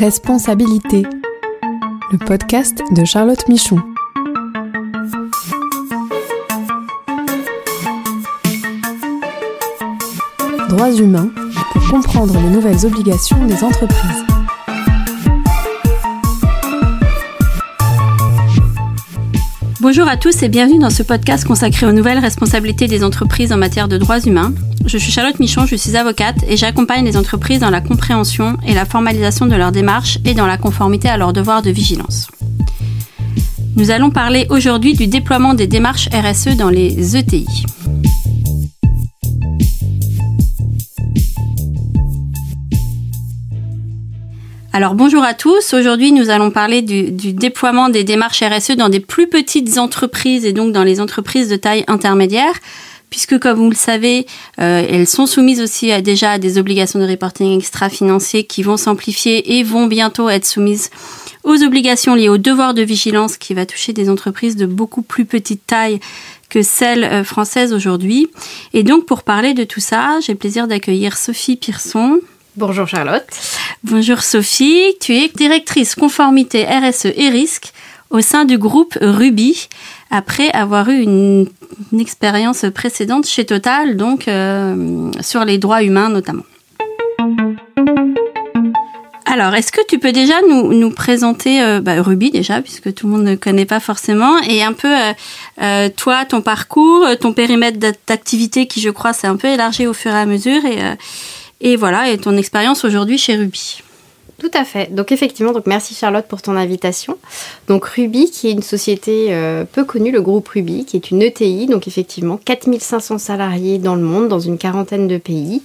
Responsabilité, le podcast de Charlotte Michon. Droits humains pour comprendre les nouvelles obligations des entreprises. Bonjour à tous et bienvenue dans ce podcast consacré aux nouvelles responsabilités des entreprises en matière de droits humains. Je suis Charlotte Michon, je suis avocate et j'accompagne les entreprises dans la compréhension et la formalisation de leurs démarches et dans la conformité à leurs devoirs de vigilance. Nous allons parler aujourd'hui du déploiement des démarches RSE dans les ETI. Alors bonjour à tous. Aujourd'hui, nous allons parler du, déploiement des démarches RSE dans des plus petites entreprises et donc dans les entreprises de taille intermédiaire, puisque comme vous le savez, euh, elles sont soumises aussi à, déjà à des obligations de reporting extra-financier qui vont s'amplifier et vont bientôt être soumises aux obligations liées au devoir de vigilance qui va toucher des entreprises de beaucoup plus petite taille que celles euh, françaises aujourd'hui. Et donc pour parler de tout ça, j'ai le plaisir d'accueillir Sophie Pearson. Bonjour Charlotte. Bonjour Sophie, tu es directrice conformité RSE et risque au sein du groupe Ruby après avoir eu une, expérience précédente chez Total, donc euh, sur les droits humains notamment. Alors, est-ce que tu peux déjà nous, présenter euh, bah, Ruby déjà, puisque tout le monde ne connaît pas forcément, et un peu euh, toi, ton parcours, ton périmètre d'activité qui, je crois, s'est un peu élargi au fur et à mesure, et, et voilà, et ton expérience aujourd'hui chez Ruby. Tout à fait. Donc effectivement, donc merci Charlotte pour ton invitation. Donc Ruby, qui est une société euh, peu connue, le groupe Ruby, qui est une ETI, donc effectivement 4500 salariés dans le monde, dans une quarantaine de pays,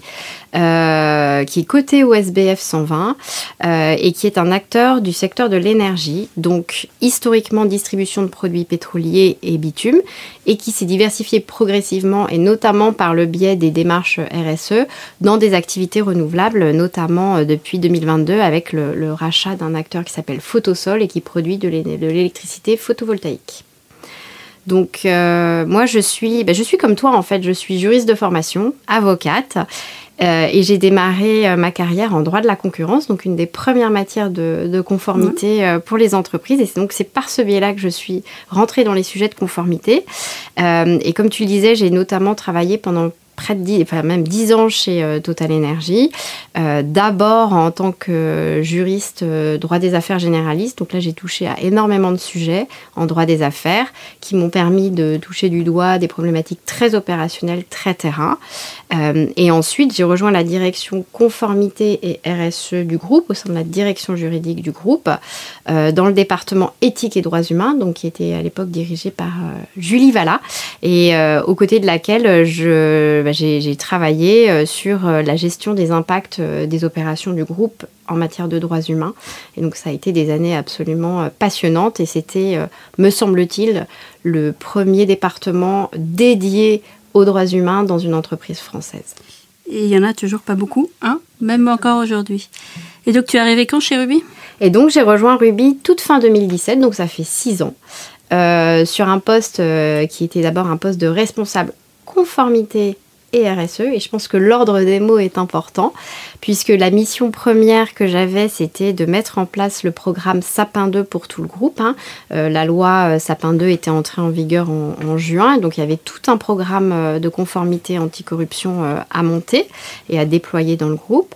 euh, qui est coté au SBF 120 euh, et qui est un acteur du secteur de l'énergie, donc historiquement distribution de produits pétroliers et bitume, et qui s'est diversifié progressivement et notamment par le biais des démarches RSE dans des activités renouvelables, notamment depuis 2022 avec le, rachat d'un acteur qui s'appelle Photosol et qui produit de l'électricité photovoltaïque. Donc moi je suis, ben, je suis comme toi en fait, je suis juriste de formation, avocate euh, et j'ai démarré euh, ma carrière en droit de la concurrence, donc une des premières matières de, conformité euh, pour les entreprises. Et donc c'est par ce biais-là que je suis rentrée dans les sujets de conformité. et comme tu le disais, j'ai notamment travaillé pendant près de 10, enfin même 10 ans chez euh, Total Energy. Euh, d'abord en tant que juriste euh, droit des affaires généraliste. Donc là, j'ai touché à énormément de sujets en droit des affaires qui m'ont permis de toucher du doigt des problématiques très opérationnelles, très terrain. et ensuite, j'ai rejoint la direction conformité et RSE du groupe, au sein de la direction juridique du groupe, dans le département éthique et droits humains, donc qui était à l'époque dirigé par Julie Valla, et aux côtés de laquelle je bah, j'ai travaillé euh, sur euh, la gestion des impacts euh, des opérations du groupe en matière de droits humains. Et donc ça a été des années absolument passionnantes et c'était, me semble-t-il, le premier département dédié aux droits humains dans une entreprise française. Et il y en a toujours pas beaucoup, hein même encore aujourd'hui. Et donc tu es arrivé quand chez Ruby? Et donc j'ai rejoint Ruby toute fin 2017, donc ça fait six ans, sur un poste qui était d'abord un poste de responsable conformité et RSE. Et je pense que l'ordre des mots est important, puisque la mission première que j'avais, c'était de mettre en place le programme Sapin 2 pour tout le groupe. Hein. Euh, la loi euh, Sapin 2 était entrée en vigueur en, juin, donc il y avait tout un programme euh, de conformité anticorruption à monter et à déployer dans le groupe.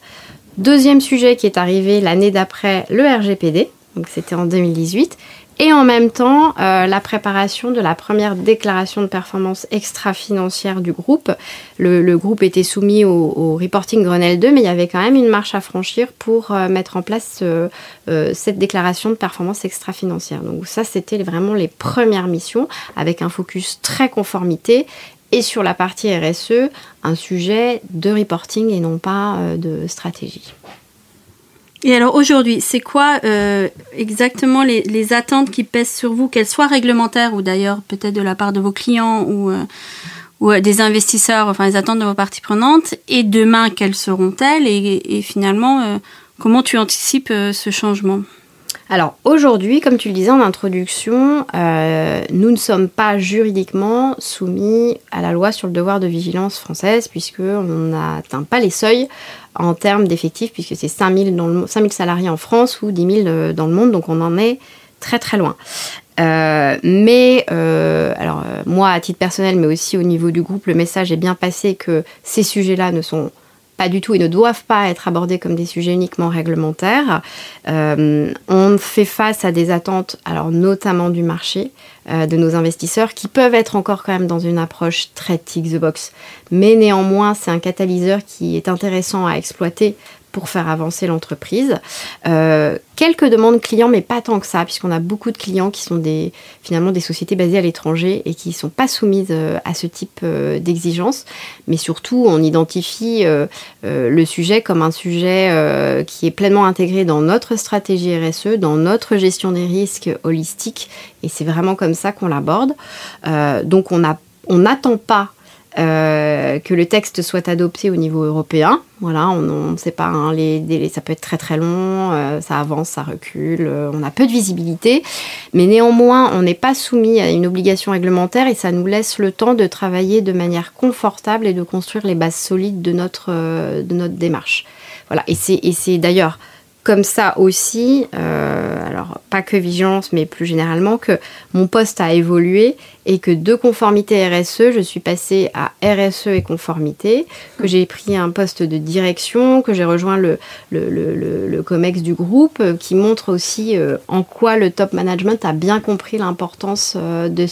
Deuxième sujet qui est arrivé l'année d'après, le RGPD, donc c'était en 2018 et en même temps euh, la préparation de la première déclaration de performance extra-financière du groupe. Le, groupe était soumis au, reporting Grenelle 2, mais il y avait quand même une marche à franchir pour euh, mettre en place euh, cette déclaration de performance extra-financière. Donc ça, c'était vraiment les premières missions avec un focus très conformité et sur la partie RSE, un sujet de reporting et non pas de stratégie. Et alors aujourd'hui, c'est quoi euh, exactement les, attentes qui pèsent sur vous, qu'elles soient réglementaires ou d'ailleurs peut-être de la part de vos clients ou, euh, euh, des investisseurs, enfin les attentes de vos parties prenantes, et demain, quelles seront-elles et, finalement, comment tu anticipes ce changement? Alors aujourd'hui, comme tu le disais en introduction, euh, nous ne sommes pas juridiquement soumis à la loi sur le devoir de vigilance française puisqu'on n'atteint pas les seuils en termes d'effectifs puisque c'est 5000, dans 5000 salariés en France ou 10 000 euh, dans le monde, donc on en est très très loin. Euh, mais alors moi à titre personnel, mais aussi au niveau du groupe, le message est bien passé que ces sujets-là ne sont pas du tout et ne doivent pas être abordés comme des sujets uniquement réglementaires. Euh, on fait face à des attentes, alors notamment du marché, euh, de nos investisseurs, qui peuvent être encore quand même dans une approche très tick the box. Mais néanmoins, c'est un catalyseur qui est intéressant à exploiter pour faire avancer l'entreprise. Euh, quelques demandes clients, mais pas tant que ça, puisqu'on a beaucoup de clients qui sont finalement des sociétés basées à l'étranger et qui ne sont pas soumises euh, à ce type euh, d'exigence. Mais surtout, on identifie le sujet comme un sujet qui est pleinement intégré dans notre stratégie RSE, dans notre gestion des risques holistique, et c'est vraiment comme ça qu'on l'aborde. donc on n'attend pas euh, que le texte soit adopté au niveau européen. Voilà, on ne sait pas, hein, les, ça peut être très très long, euh, ça avance, ça recule, euh, on a peu de visibilité, mais néanmoins, on n'est pas soumis à une obligation réglementaire et ça nous laisse le temps de travailler de manière confortable et de construire les bases solides de notre, de notre démarche. Voilà, et c'est d'ailleurs comme ça aussi, alors pas que vigilance, mais plus généralement, que mon poste a évolué et que de conformité RSE, je suis passée à RSE et conformité, que j'ai pris un poste de direction, que j'ai rejoint le, le, COMEX du groupe, euh, qui montre aussi euh, en quoi le top management a bien compris l'importance euh, de,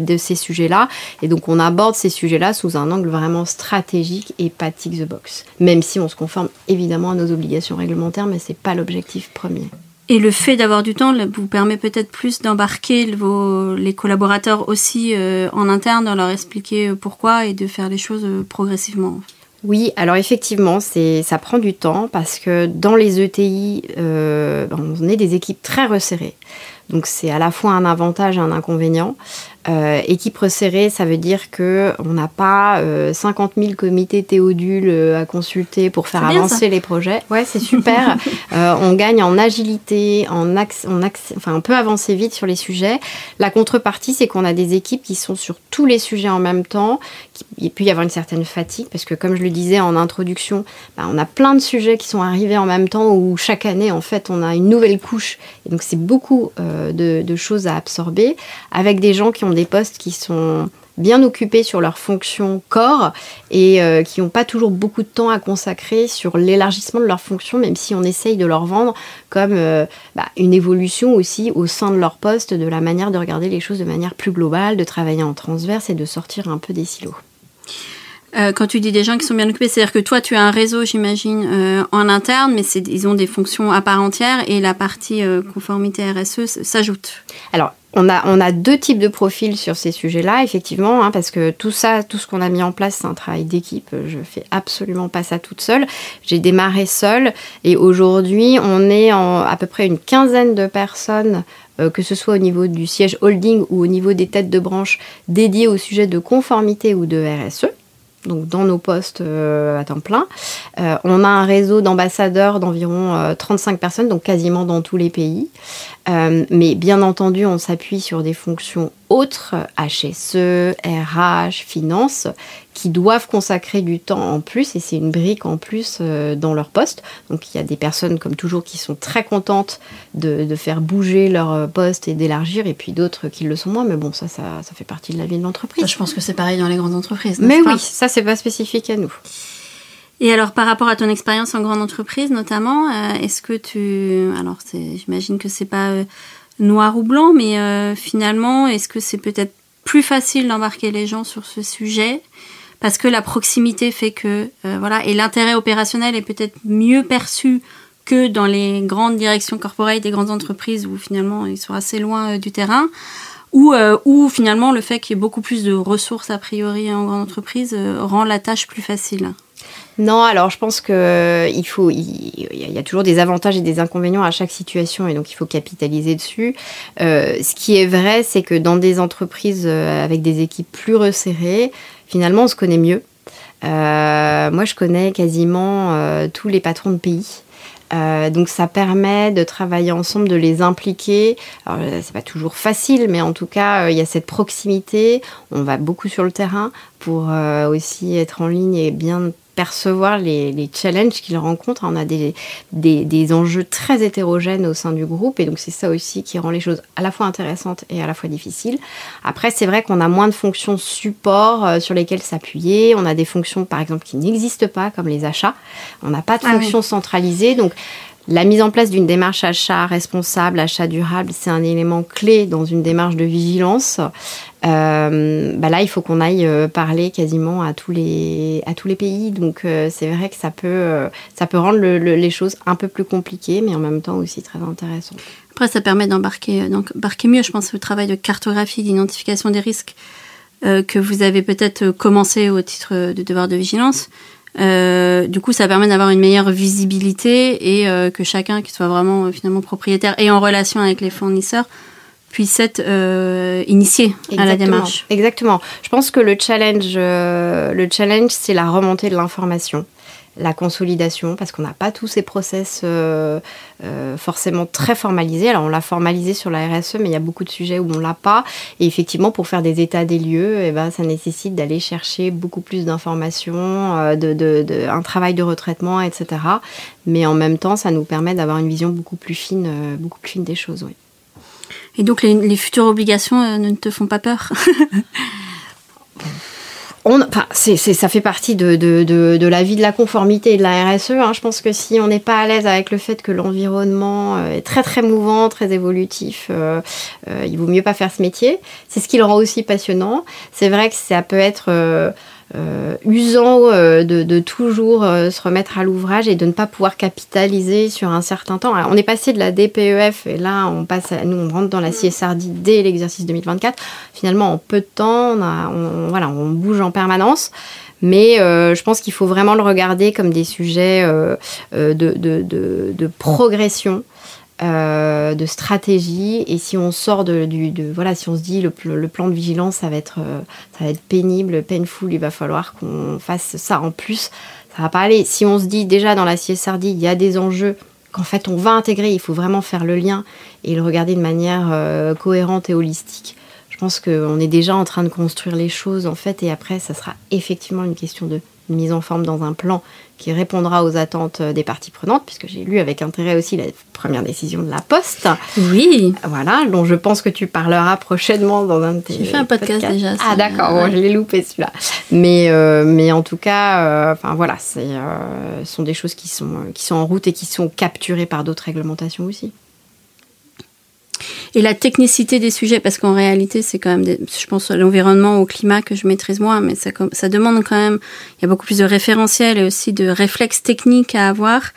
de ces sujets-là. Et donc on aborde ces sujets-là sous un angle vraiment stratégique et pas tick the box. Même si on se conforme évidemment à nos obligations réglementaires, mais ce n'est pas l'objectif premier. Et le fait d'avoir du temps vous permet peut-être plus d'embarquer les collaborateurs aussi euh, en interne, de leur expliquer euh, pourquoi et de faire les choses euh, progressivement. Oui, alors effectivement, ça prend du temps parce que dans les ETI, on est des équipes très resserrées. Donc c'est à la fois un avantage et un inconvénient. Euh, équipe resserrée, ça veut dire que on n'a pas 50 euh, 000 comités théodules euh, à consulter pour faire avancer les projets. Ouais, c'est super. on gagne en agilité, en enfin, on peut avancer vite sur les sujets. La contrepartie, c'est qu'on a des équipes qui sont sur tous les sujets en même temps. Il peut y avoir une certaine fatigue parce que, comme je le disais en introduction, bah, on a plein de sujets qui sont arrivés en même temps où chaque année, en fait, on a une nouvelle couche. Et donc, c'est beaucoup de, de choses à absorber avec des gens qui ont des postes qui sont bien occupés sur leur fonction corps et euh, qui n'ont pas toujours beaucoup de temps à consacrer sur l'élargissement de leur fonction, même si on essaye de leur vendre comme euh, bah, une évolution aussi au sein de leur poste, de la manière de regarder les choses de manière plus globale, de travailler en transverse et de sortir un peu des silos. Euh, quand tu dis des gens qui sont bien occupés, c'est-à-dire que toi, tu as un réseau, j'imagine, en interne, mais ils ont des fonctions à part entière et la partie conformité RSE s'ajoute. Alors, on a, on a deux types de profils sur ces sujets-là, effectivement, hein, parce que tout ça, tout ce qu'on a mis en place, c'est un travail d'équipe. Je fais absolument pas ça toute seule. J'ai démarré seule et aujourd'hui, on est en à peu près une quinzaine de personnes euh, que ce soit au niveau du siège holding ou au niveau des têtes de branche dédiées au sujet de conformité ou de RSE donc dans nos postes euh, à temps plein. Euh, on a un réseau d'ambassadeurs d'environ 35 personnes, donc quasiment dans tous les pays. Euh, mais bien entendu, on s'appuie sur des fonctions autres, HSE, RH, finance, qui doivent consacrer du temps en plus, et c'est une brique en plus euh, dans leur poste. Donc il y a des personnes, comme toujours, qui sont très contentes de, faire bouger leur poste et d'élargir, et puis d'autres qui le sont moins, mais bon, ça, ça, ça fait partie de la vie de l'entreprise. Je pense que c'est pareil dans les grandes entreprises. Mais oui, ça, c'est pas spécifique à nous. Et alors, par rapport à ton expérience en grande entreprise, notamment, euh, est-ce que tu, alors, j'imagine que c'est pas euh, noir ou blanc, mais euh, finalement, est-ce que c'est peut-être plus facile d'embarquer les gens sur ce sujet? Parce que la proximité fait que, voilà, et l'intérêt opérationnel est peut-être mieux perçu que dans les grandes directions corporate des grandes entreprises où finalement ils sont assez loin du terrain. Ou, ou finalement le fait qu'il y ait beaucoup plus de ressources a priori en grande entreprise rend la tâche plus facile. Non, alors je pense qu'il euh, faut, il, y a toujours des avantages et des inconvénients à chaque situation et donc il faut capitaliser dessus. Euh, ce qui est vrai, c'est que dans des entreprises euh, avec des équipes plus resserrées, finalement on se connaît mieux. moi, je connais quasiment tous les patrons de pays. Euh, donc ça permet de travailler ensemble, de les impliquer. Alors c'est pas toujours facile, mais en tout cas il y a cette proximité. On va beaucoup sur le terrain pour aussi être en ligne et bien percevoir les, les challenges qu'ils rencontrent. On a des, des, des, enjeux très hétérogènes au sein du groupe et donc c'est ça aussi qui rend les choses à la fois intéressantes et à la fois difficiles. Après, c'est vrai qu'on a moins de fonctions support euh, sur lesquelles s'appuyer. On a des fonctions, par exemple, qui n'existent pas, comme les achats. On n'a pas de ah fonctions centralisées. Donc, la mise en place d'une démarche achat responsable, achat durable, c'est un élément clé dans une démarche de vigilance. Euh, bah là, il faut qu'on aille euh, parler quasiment à tous les, à tous les pays. Donc, euh, c'est vrai que ça peut, ça peut rendre les choses un peu plus compliquées, mais en même temps aussi très intéressantes. Après, ça permet d'embarquer d'embarquer mieux, je pense, le travail de cartographie, d'identification des risques que vous avez peut-être commencé au titre de devoir de vigilance. Euh, du coup, ça permet d'avoir une meilleure visibilité et euh, que chacun qui soit vraiment euh, finalement propriétaire et en relation avec les fournisseurs puisse être initié à la démarche. Exactement. Je pense que le challenge, le challenge, c'est la remontée de l'information la consolidation, parce qu'on n'a pas tous ces process euh, euh, forcément très formalisés. Alors on l'a formalisé sur la RSE, mais il y a beaucoup de sujets où on l'a pas. Et effectivement, pour faire des états des lieux, eh ben, ça nécessite d'aller chercher beaucoup plus d'informations, euh, de, un travail de retraitement, etc. Mais en même temps, ça nous permet d'avoir une vision beaucoup plus fine, beaucoup plus fine des choses. Oui. Et donc les, les futures obligations ne te font pas peur? on, enfin, c'est, ça fait partie de, de, de, la vie de la conformité et de la RSE. Hein. Je pense que si on n'est pas à l'aise avec le fait que l'environnement euh, est très très mouvant, très évolutif, euh, euh, il vaut mieux pas faire ce métier. C'est ce qui le rend aussi passionnant. C'est vrai que ça peut être euh, usant euh, de, toujours euh, se remettre à l'ouvrage et de ne pas pouvoir capitaliser sur un certain temps. on est passé de la DPEF et là on passe, nous on rentre dans la mm. CSRD dès l'exercice 2024. Finalement en peu de temps, on, voilà, on bouge en permanence. Mais je pense qu'il faut vraiment le regarder comme des sujets de, de, progression euh, de stratégie. Et si on sort de, du, voilà, si on se dit le, plan de vigilance, ça va être, euh, ça va être pénible, painful, il va falloir qu'on fasse ça en plus. Ça va pas aller. Si on se dit déjà dans la CSRD, il y a des enjeux qu'en fait on va intégrer, il faut vraiment faire le lien et le regarder de manière euh, cohérente et holistique. Je pense qu'on est déjà en train de construire les choses en fait, et après ça sera effectivement une question de mise en forme dans un plan qui répondra aux attentes euh, des parties prenantes, puisque j'ai lu avec intérêt aussi la première décision de la Poste. Oui. Voilà, dont je pense que tu parleras prochainement dans un de tes. J'ai fait un podcast déjà. Ah d'accord, je l'ai loupé celui-là. Mais, euh, mais en tout cas, euh, voilà, ce sont des choses qui sont, qui sont en route et qui sont capturées par d'autres réglementations aussi et la technicité des sujets, parce qu'en réalité, c'est quand même, je pense, l'environnement, au climat que je maîtrise moins, mais ça, ça demande quand même, il y a beaucoup plus de référentiels et aussi de réflexes techniques à avoir.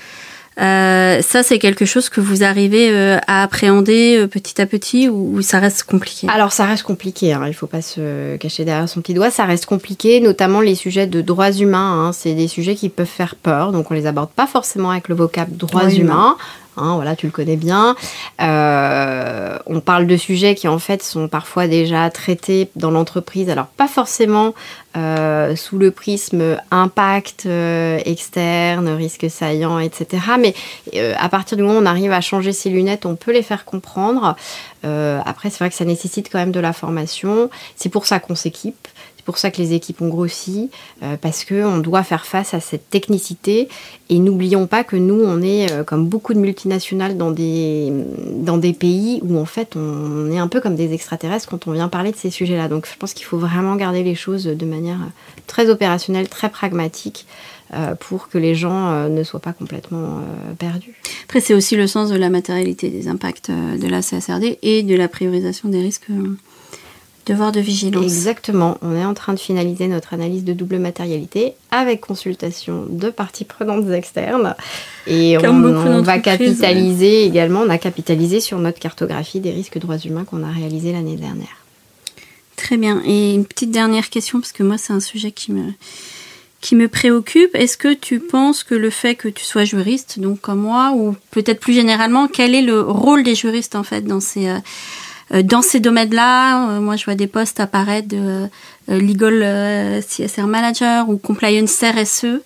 Euh, ça, c'est quelque chose que vous arrivez euh, à appréhender euh, petit à petit ou, ça reste compliqué? Alors, ça reste compliqué. Hein. Il ne faut pas se cacher derrière son petit doigt. Ça reste compliqué, notamment les sujets de droits humains. Hein. C'est des sujets qui peuvent faire peur, donc on les aborde pas forcément avec le vocable droits humains. Hein, voilà, tu le connais bien. Euh, on parle de sujets qui en fait sont parfois déjà traités dans l'entreprise, alors pas forcément euh, sous le prisme impact euh, externe, risque saillant, etc. Mais à partir du moment où on arrive à changer ses lunettes, on peut les faire comprendre. après, c'est vrai que ça nécessite quand même de la formation. C'est pour ça qu'on s'équipe pour ça que les équipes ont grossi, euh, parce qu'on doit faire face à cette technicité. Et n'oublions pas que nous, on est euh, comme beaucoup de multinationales dans des, dans des pays où en fait on est un peu comme des extraterrestres quand on vient parler de ces sujets-là. Donc je pense qu'il faut vraiment garder les choses de manière très opérationnelle, très pragmatique. Euh, pour que les gens ne soient pas complètement perdus. Après, c'est aussi le sens de la matérialité des impacts de la CSRD et de la priorisation des risques Devoir de vigilance. Exactement. On est en train de finaliser notre analyse de double matérialité avec consultation de parties prenantes externes. Et on, va capitaliser également, on a capitalisé sur notre cartographie des risques droits humains qu'on a réalisé l'année dernière. Très bien. Et une petite dernière question, parce que moi, c'est un sujet qui me, qui me préoccupe. Est-ce que tu penses que le fait que tu sois juriste, donc comme moi, ou peut-être plus généralement, quel est le rôle des juristes en fait dans ces, euh, dans ces domaines-là, euh, moi je vois des postes apparaître de euh, legal CSR manager ou compliance RSE.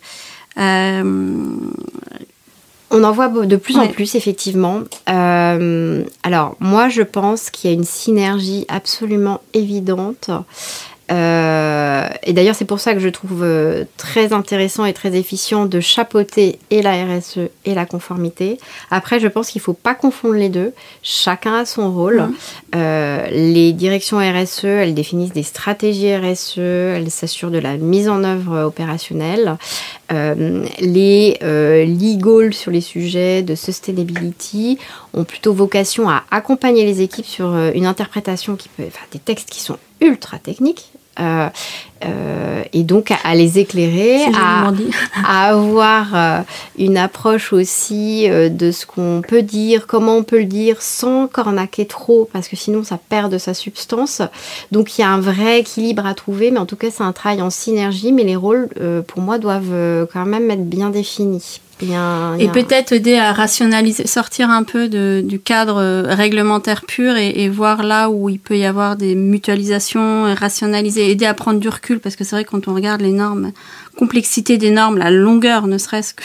On en voit de plus en plus, effectivement. Euh, alors, moi, je pense qu'il y a une synergie absolument évidente euh, et d'ailleurs, c'est pour ça que je trouve euh, très intéressant et très efficient de chapeauter et la RSE et la conformité. Après, je pense qu'il ne faut pas confondre les deux. Chacun a son rôle. Mmh. Euh, les directions RSE, elles définissent des stratégies RSE, elles s'assurent de la mise en œuvre opérationnelle. les legal sur les sujets de sustainability ont plutôt vocation à accompagner les équipes sur une interprétation qui peut, enfin, des textes qui sont ultra techniques euh, euh, et donc à, les éclairer, à, avoir euh, une approche aussi de ce qu'on peut dire, comment on peut le dire sans cornaquer trop, parce que sinon ça perd de sa substance. Donc il y a un vrai équilibre à trouver, mais en tout cas c'est un travail en synergie, mais les rôles pour moi doivent quand même être bien définis et peut-être aider à rationaliser, sortir un peu du cadre réglementaire pur et, voir là où il peut y avoir des mutualisations, rationaliser, aider à prendre du recul, parce que c'est vrai quand on regarde les normes, complexité des normes, la longueur ne serait-ce que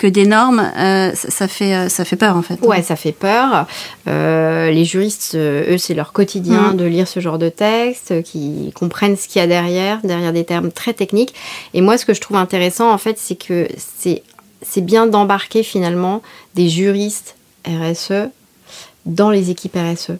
que des normes, euh, ça, fait, euh, ça fait peur en fait. Ouais, ça fait peur. Euh, les juristes, eux, c'est leur quotidien mm. de lire ce genre de texte, qui comprennent ce qu'il y a derrière, derrière des termes très techniques. Et moi, ce que je trouve intéressant en fait, c'est que c'est c'est bien d'embarquer finalement des juristes RSE dans les équipes RSE.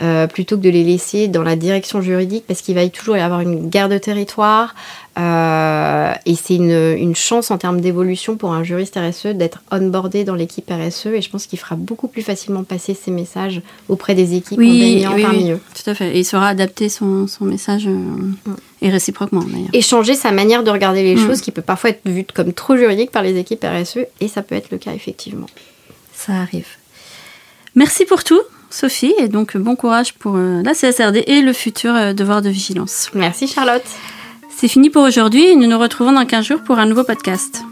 Euh, plutôt que de les laisser dans la direction juridique parce qu'il va toujours y avoir une guerre de territoire euh, et c'est une, chance en termes d'évolution pour un juriste RSE d'être onboardé dans l'équipe RSE et je pense qu'il fera beaucoup plus facilement passer ses messages auprès des équipes oui, oui, parmi eux. Tout à fait. Et il saura adapter son, message euh, mm. Et réciproquement d'ailleurs. Et changer sa manière de regarder les mm. choses qui peut parfois être vue comme trop juridique par les équipes RSE et ça peut être le cas effectivement. Ça arrive. Merci pour tout. Sophie, et donc bon courage pour euh, la CSRD et le futur euh, devoir de vigilance. Merci Charlotte. C'est fini pour aujourd'hui nous nous retrouvons dans 15 jours pour un nouveau podcast.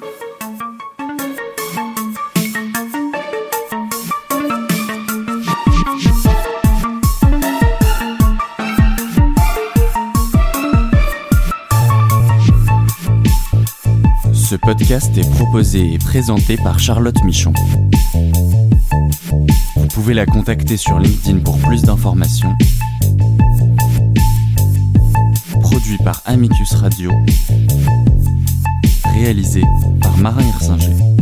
Ce podcast est proposé et présenté par Charlotte Michon. Vous pouvez la contacter sur LinkedIn pour plus d'informations. Produit par Amicus Radio. Réalisé par Marin Hirsinger.